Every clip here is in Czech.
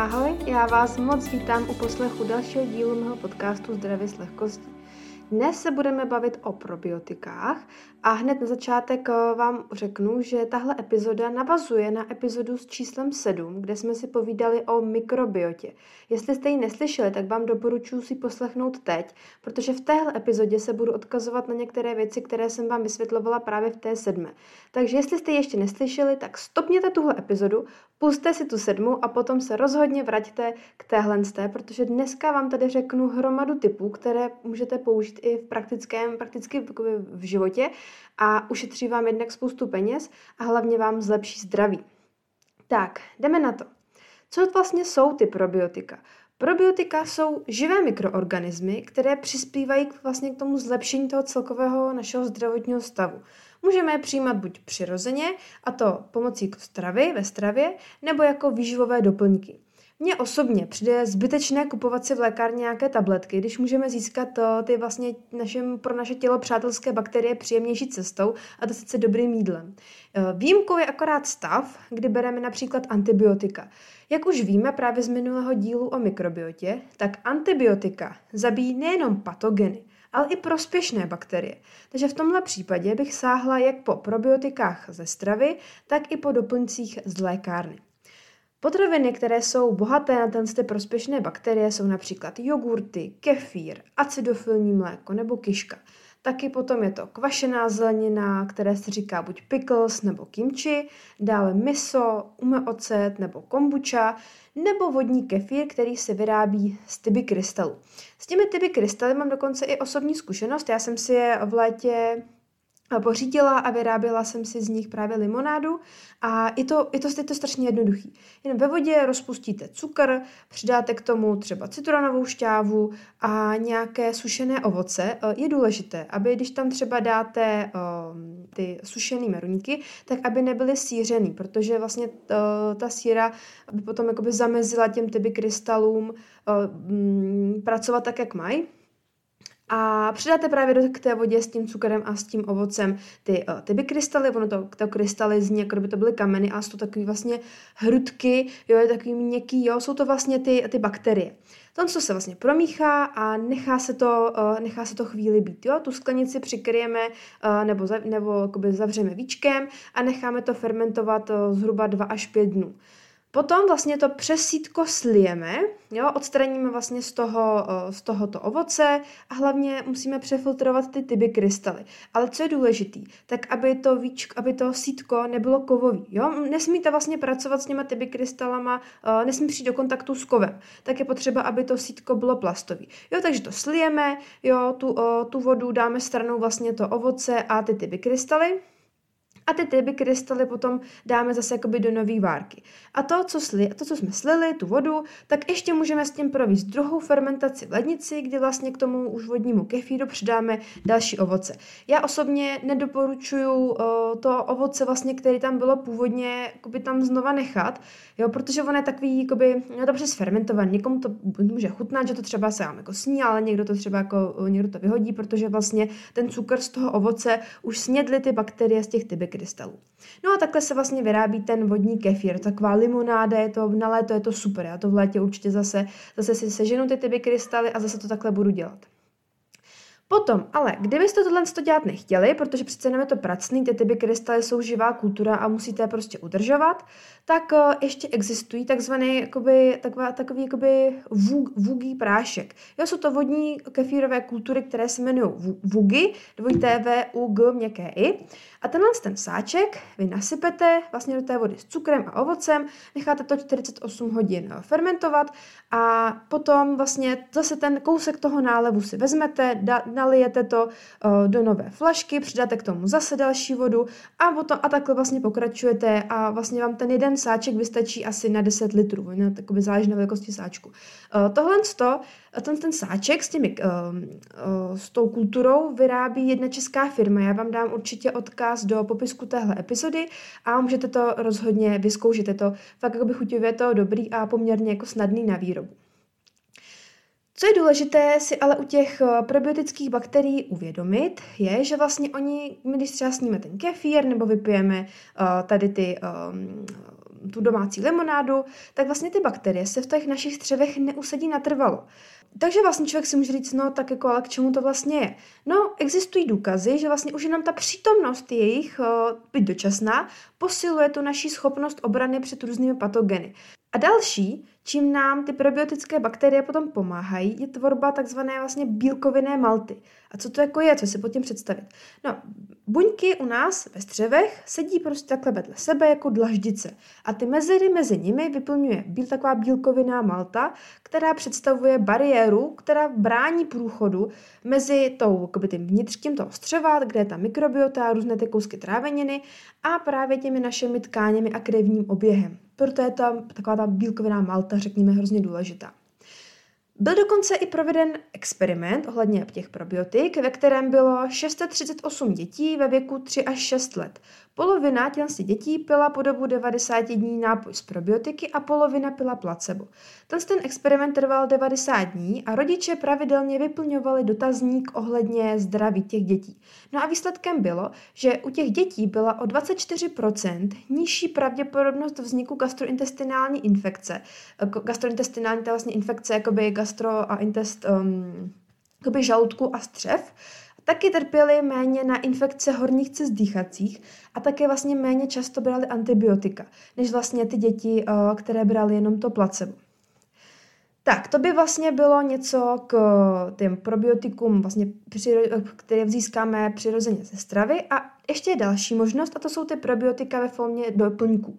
Ahoj, já vás moc vítám u poslechu dalšího dílu mého podcastu Zdraví s lehkostí. Dnes se budeme bavit o probiotikách a hned na začátek eh, vám řeknu, že tahle epizoda navazuje na epizodu s číslem 7, kde jsme si povídali o mikrobiotě. Jestli jste ji neslyšeli, tak vám doporučuji si poslechnout teď, protože v téhle epizodě se budu odkazovat na některé věci, které jsem vám vysvětlovala právě v té sedmé. Takže jestli jste ji ještě neslyšeli, tak stopněte tuhle epizodu, puste si tu sedmu a potom se rozhodně vraťte k téhle, protože dneska vám tady řeknu hromadu typů, které můžete použít i v praktickém, prakticky v životě a ušetří vám jednak spoustu peněz a hlavně vám zlepší zdraví. Tak, jdeme na to. Co vlastně jsou ty probiotika? Probiotika jsou živé mikroorganismy, které přispívají k, vlastně k tomu zlepšení toho celkového našeho zdravotního stavu. Můžeme je přijímat buď přirozeně, a to pomocí stravy ve stravě, nebo jako výživové doplňky. Mně osobně přijde zbytečné kupovat si v lékárně nějaké tabletky, když můžeme získat to, ty vlastně našem, pro naše tělo přátelské bakterie příjemnější cestou a to sice dobrým jídlem. E, výjimkou je akorát stav, kdy bereme například antibiotika. Jak už víme právě z minulého dílu o mikrobiotě, tak antibiotika zabíjí nejenom patogeny, ale i prospěšné bakterie. Takže v tomhle případě bych sáhla jak po probiotikách ze stravy, tak i po doplňcích z lékárny. Potraviny, které jsou bohaté na ty prospěšné bakterie, jsou například jogurty, kefír, acidofilní mléko nebo kiška. Taky potom je to kvašená zelenina, které se říká buď pickles nebo kimchi, dále miso, ume ocet nebo kombucha, nebo vodní kefír, který se vyrábí z tyby krystalu. S těmi tyby krystaly mám dokonce i osobní zkušenost. Já jsem si je v létě pořídila a vyráběla jsem si z nich právě limonádu a je to, je to, je to strašně jednoduchý. Jen ve vodě rozpustíte cukr, přidáte k tomu třeba citronovou šťávu a nějaké sušené ovoce. Je důležité, aby když tam třeba dáte um, ty sušené meruníky, tak aby nebyly sířený, protože vlastně uh, ta síra by potom jakoby zamezila těm tyby krystalům uh, pracovat tak, jak mají a přidáte právě do k té vodě s tím cukrem a s tím ovocem ty, uh, ty bykrystaly, ono to, to krystaly zní, jako by to byly kameny a jsou to takový vlastně hrudky, jo, je takový měkký, jo, jsou to vlastně ty, ty bakterie. To, co se vlastně promíchá a nechá se to, uh, nechá se to chvíli být. Jo? Tu sklenici přikryjeme uh, nebo, nebo zavřeme víčkem a necháme to fermentovat zhruba 2 až 5 dnů. Potom vlastně to přesítko slijeme, jo, odstraníme vlastně z, toho, z tohoto ovoce a hlavně musíme přefiltrovat ty tyby krystaly. Ale co je důležitý, tak aby to, víčko, aby to sítko nebylo kovový. Jo? Nesmíte vlastně pracovat s těma tyby krystalama, nesmí přijít do kontaktu s kovem. Tak je potřeba, aby to sítko bylo plastový. Jo, takže to slijeme, jo, tu, tu vodu dáme stranou vlastně to ovoce a ty tyby krystaly a ty tyby krystaly potom dáme zase jakoby do nové várky. A to co, sli, to, co jsme slili, tu vodu, tak ještě můžeme s tím provést druhou fermentaci v lednici, kdy vlastně k tomu už vodnímu kefíru přidáme další ovoce. Já osobně nedoporučuju uh, to ovoce, vlastně, který tam bylo původně, jakoby tam znova nechat, jo, protože ono je takový, jakoby, no dobře sfermentovaný. Někomu to může chutnat, že to třeba se vám jako sní, ale někdo to třeba jako, někdo to vyhodí, protože vlastně ten cukr z toho ovoce už snědly ty bakterie z těch tyby krystalů. No a takhle se vlastně vyrábí ten vodní kefír, taková limonáda, je to na léto, je to super, já to v létě určitě zase, zase si seženu ty tyby krystaly a zase to takhle budu dělat. Potom, ale kdybyste tohle dělat nechtěli, protože přece jenom je to pracný, ty tyby krystaly jsou živá kultura a musíte je prostě udržovat, tak uh, ještě existují takzvaný jakoby, taková, takový jakoby vug, vugý prášek. Jo, jsou to vodní kefírové kultury, které se jmenují vugy, dvojité V, U, G, měkké I. A tenhle ten sáček vy nasypete vlastně do té vody s cukrem a ovocem, necháte to 48 hodin fermentovat a potom vlastně zase ten kousek toho nálevu si vezmete, da, nalijete to do nové flašky, přidáte k tomu zase další vodu a, potom, a takhle vlastně pokračujete a vlastně vám ten jeden sáček vystačí asi na 10 litrů, na takový záleží na velikosti sáčku. Tohle to, ten, ten sáček s, těmi, s tou kulturou vyrábí jedna česká firma. Já vám dám určitě odkaz do popisku téhle epizody a můžete to rozhodně vyzkoušet. Je to fakt jakoby chutivě to dobrý a poměrně jako snadný na výrobu. Co je důležité si ale u těch eh, probiotických bakterií uvědomit, je, že vlastně oni, když třeba sníme ten kefír nebo vypijeme uh, tady ty um, tu domácí limonádu, tak vlastně ty bakterie se v těch našich střevech neusadí natrvalo. Takže vlastně člověk si může říct, no tak jako, ale k čemu to vlastně je? No, existují důkazy, že vlastně už jenom ta přítomnost jejich, byť dočasná, posiluje tu naší schopnost obrany před různými patogeny. A další, čím nám ty probiotické bakterie potom pomáhají, je tvorba takzvané vlastně bílkovinné malty. A co to jako je, co si pod tím představit? No, buňky u nás ve střevech sedí prostě takhle vedle sebe jako dlaždice. A ty mezery mezi nimi vyplňuje bíl, taková bílkovinná malta, která představuje bariéru, která brání průchodu mezi tou, jakoby tím vnitřkem toho střeva, kde je ta mikrobiota, různé ty kousky tráveniny a právě těmi našimi tkáněmi a krevním oběhem. Proto je tam taková ta bílkoviná malta, řekněme, hrozně důležitá. Byl dokonce i proveden experiment ohledně těch probiotik, ve kterém bylo 638 dětí ve věku 3 až 6 let. Polovina těch dětí pila po dobu 90 dní nápoj z probiotiky a polovina pila placebo. Ten, ten experiment trval 90 dní a rodiče pravidelně vyplňovali dotazník ohledně zdraví těch dětí. No a výsledkem bylo, že u těch dětí byla o 24% nižší pravděpodobnost vzniku gastrointestinální infekce. Gastrointestinální to je vlastně infekce jakoby gastro a intest, um, jakoby žaludku a střev. Taky trpěli méně na infekce horních cest dýchacích a také vlastně méně často brali antibiotika, než vlastně ty děti, uh, které brali jenom to placebo. Tak, to by vlastně bylo něco k těm probiotikům, vlastně, které získáme přirozeně ze stravy. A ještě je další možnost, a to jsou ty probiotika ve formě doplňků.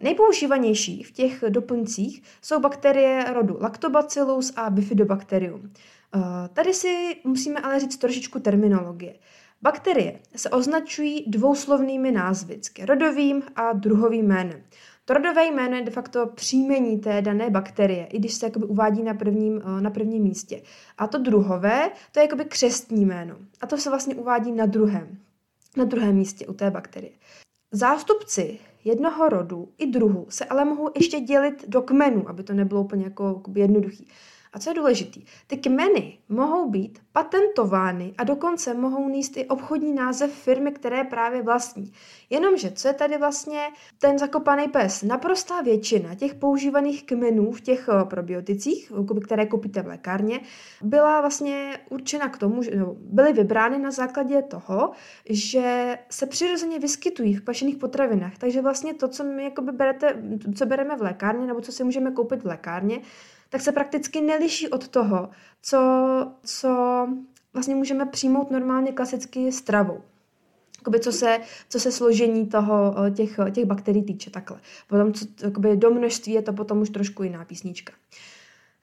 Nejpoužívanější v těch doplňcích jsou bakterie rodu Lactobacillus a Bifidobacterium. Uh, tady si musíme ale říct trošičku terminologie. Bakterie se označují dvouslovnými názvy, rodovým a druhovým jménem. To rodové jméno je de facto příjmení té dané bakterie, i když se jakoby uvádí na prvním, eh, na prvním místě. A to druhové, to je jakoby křestní jméno. A to se vlastně uvádí na druhém, na druhém místě u té bakterie. Zástupci jednoho rodu i druhu se ale mohou ještě dělit do kmenů, aby to nebylo úplně jako jednoduchý. A co je důležitý, ty kmeny mohou být patentovány a dokonce mohou níst i obchodní název firmy, které právě vlastní. Jenomže, co je tady vlastně ten zakopaný pes? Naprostá většina těch používaných kmenů v těch eh, probioticích, které koupíte v lékárně, byla vlastně určena k tomu, že byly vybrány na základě toho, že se přirozeně vyskytují v pašených potravinách. Takže vlastně to, co my berete, co bereme v lékárně, nebo co si můžeme koupit v lékárně, tak se prakticky neliší od toho, co, co vlastně můžeme přijmout normálně klasicky stravou. Jakoby co, se, co se složení toho, těch, těch bakterií týče takhle. Potom co, jakoby do množství je to potom už trošku jiná písnička.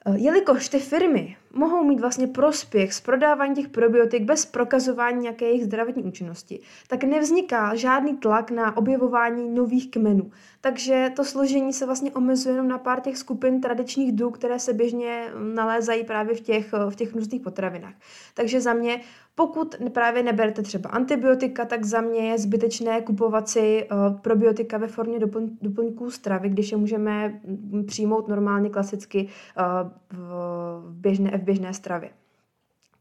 Eh, jelikož ty firmy mohou mít vlastně prospěch z prodávání těch probiotik bez prokazování nějaké jejich zdravotní účinnosti, tak nevzniká žádný tlak na objevování nových kmenů. Takže to složení se vlastně omezuje jenom na pár těch skupin tradičních druhů, které se běžně nalézají právě v těch, v těch různých potravinách. Takže za mě pokud právě neberete třeba antibiotika, tak za mě je zbytečné kupovat si uh, probiotika ve formě doplň, doplňků stravy, když je můžeme mm, přijmout normálně klasicky v, v, běžné, v běžné stravě.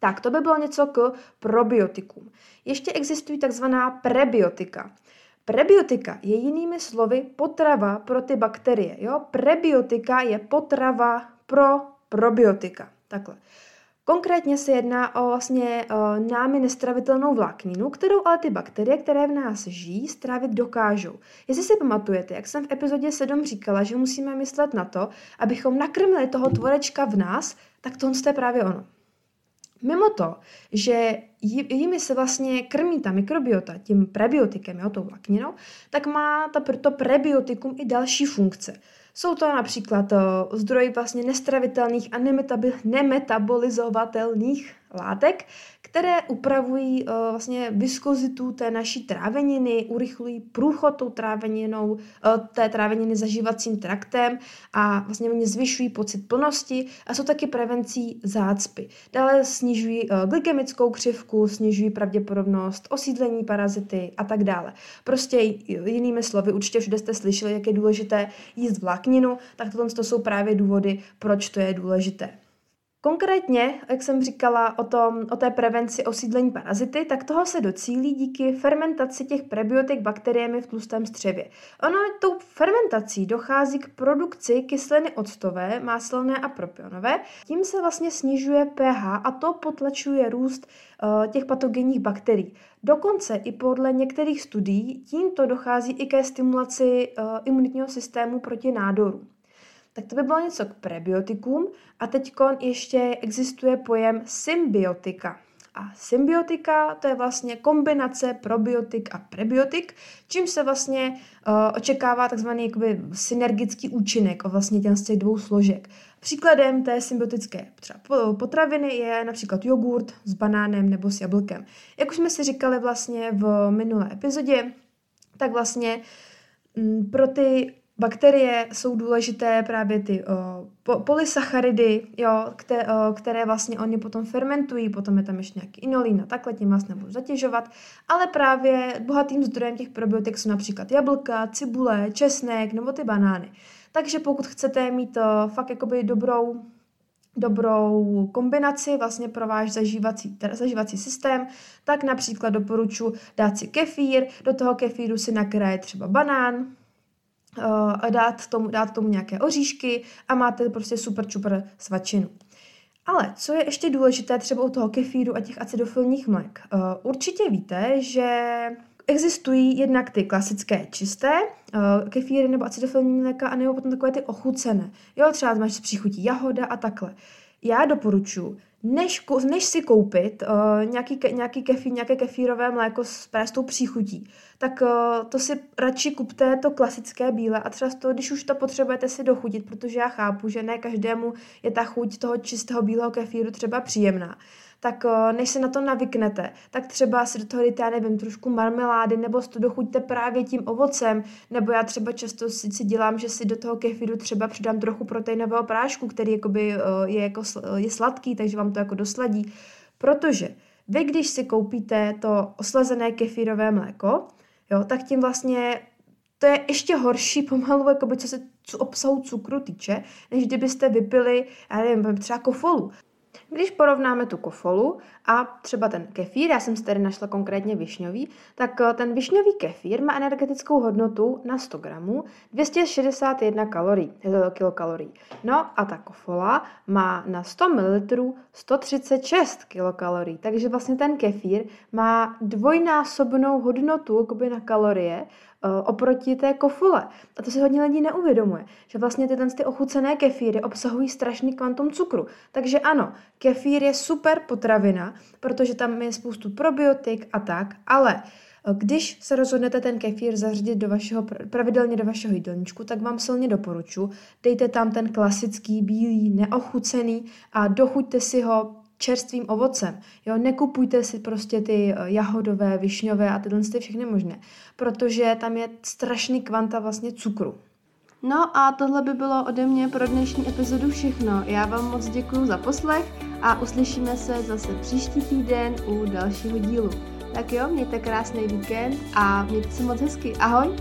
Tak, to by bylo něco k probiotikům. Ještě existují takzvaná prebiotika. Prebiotika je jinými slovy potrava pro ty bakterie. Jo? Prebiotika je potrava pro probiotika. Takhle. Konkrétně se jedná o vlastně o námi nestravitelnou vlákninu, kterou ale ty bakterie, které v nás žijí, strávit dokážou. Jestli si pamatujete, jak jsem v epizodě 7 říkala, že musíme myslet na to, abychom nakrmili toho tvorečka v nás, tak to je právě ono. Mimo to, že jimi se vlastně krmí ta mikrobiota tím prebiotikem, jo, tou vlákninou, tak má to prebiotikum i další funkce. Jsou to například eh, zdroj vlastně nestravitelných a nemetabolizovatelných látek, které upravují uh, vlastně viskozitu té naší tráveniny, urychlují průchod tou tráveninou, uh, té tráveniny zažívacím traktem a vlastně oni zvyšují pocit plnosti a jsou taky prevencí zácpy. Dále snižují uh, glykemickou křivku, snižují pravděpodobnost osídlení parazity a tak dále. Prostě jinými slovy, určitě všude jste slyšeli, jak je důležité jíst vlákninu, tak tohle to jsou právě důvody, proč to je důležité. Konkrétně, jak jsem říkala o, tom, o té prevenci osídlení parazity, tak toho se docílí díky fermentaci těch prebiotik bakteriemi v tlustém střevě. Ono tou fermentací dochází k produkci kyseliny octové, máselné a propionové. Tím se vlastně snižuje pH a to potlačuje růst uh, těch patogenních bakterií. Dokonce i podle některých studií tímto dochází i ke stimulaci uh, imunitního systému proti nádoru. Tak to by bylo něco k prebiotikům. A teď ještě existuje pojem symbiotika. A symbiotika to je vlastně kombinace probiotik a prebiotik, čím se vlastně uh, očekává takzvaný jakoby synergický účinek o vlastně těch, z těch dvou složek. Příkladem té symbiotické potraviny je například jogurt s banánem nebo s jablkem. Jak už jsme si říkali vlastně v minulé epizodě, tak vlastně mm, pro ty Bakterie jsou důležité právě ty o, polysacharidy, jo, které, o, které vlastně oni potom fermentují, potom je tam ještě nějaký inolín a takhle, tím vás nebudu zatěžovat, ale právě bohatým zdrojem těch probiotik jsou například jablka, cibule, česnek nebo ty banány. Takže pokud chcete mít o, fakt jakoby dobrou dobrou kombinaci vlastně pro váš zažívací, zažívací systém, tak například doporučuji dát si kefír, do toho kefíru si nakrájet třeba banán, uh, dát, tomu, dát tomu nějaké oříšky a máte prostě super čupr svačinu. Ale co je ještě důležité třeba u toho kefíru a těch acidofilních mlék? Uh, určitě víte, že existují jednak ty klasické čisté uh, kefíry nebo acidofilní mléka a nebo potom takové ty ochucené. Jo, třeba máš z příchutí jahoda a takhle. Já doporučuji než, než si koupit uh, nějaký, nějaký kefír, nějaké kefírové mléko s, s tou příchutí, tak uh, to si radši kupte to klasické bílé a třeba to, když už to potřebujete si dochutit, protože já chápu, že ne každému je ta chuť toho čistého bílého kefíru třeba příjemná tak eh, než se na to navyknete, tak třeba si do toho dejte, já nevím, trošku marmelády, nebo si to dochuťte právě tím ovocem, nebo já třeba často si, dělám, že si do toho kefíru třeba přidám trochu proteinového prášku, který jakoby eh, je, jako, je sladký, takže vám to jako dosladí. Protože vy, když si koupíte to oslazené kefírové mléko, jo, tak tím vlastně to je ještě horší pomalu, jakoby, co se obsahu cukru týče, než kdybyste vypili, já nevím, třeba kofolu. Když porovnáme tu kofolu a třeba ten kefír, já jsem si tady našla konkrétně višňový, tak eh, ten višňový kefír má energetickou hodnotu na 100 gramů 261 kalorií, kilokalorií. No a ta kofola má na 100 ml 136 kilokalorií, takže vlastně ten kefír má dvojnásobnou hodnotu na kalorie oproti té kofule. A to si hodně lidí neuvědomuje, že vlastně tyhle ty ochucené kefíry obsahují strašný kvantum cukru. Takže ano, kefír je super potravina, protože tam je spoustu probiotik a tak, ale eh, když se rozhodnete ten kefír zařadit do vašeho, pravidelně do vašeho jídelníčku, tak vám silně doporučuji, dejte tam ten klasický bílý, neochucený a dochuťte si ho čerstvým ovocem. Jo, nekupujte si prostě ty eh, jahodové, višňové a tyhle ty všechny možné, protože tam je strašný kvanta vlastně cukru. No a tohle by bylo ode mě pro dnešní epizodu všechno. Já vám moc děkuji za poslech a uslyšíme se zase příští týden u dalšího dílu. Tak jo, mějte krásný víkend a mějte se moc hezky. Ahoj!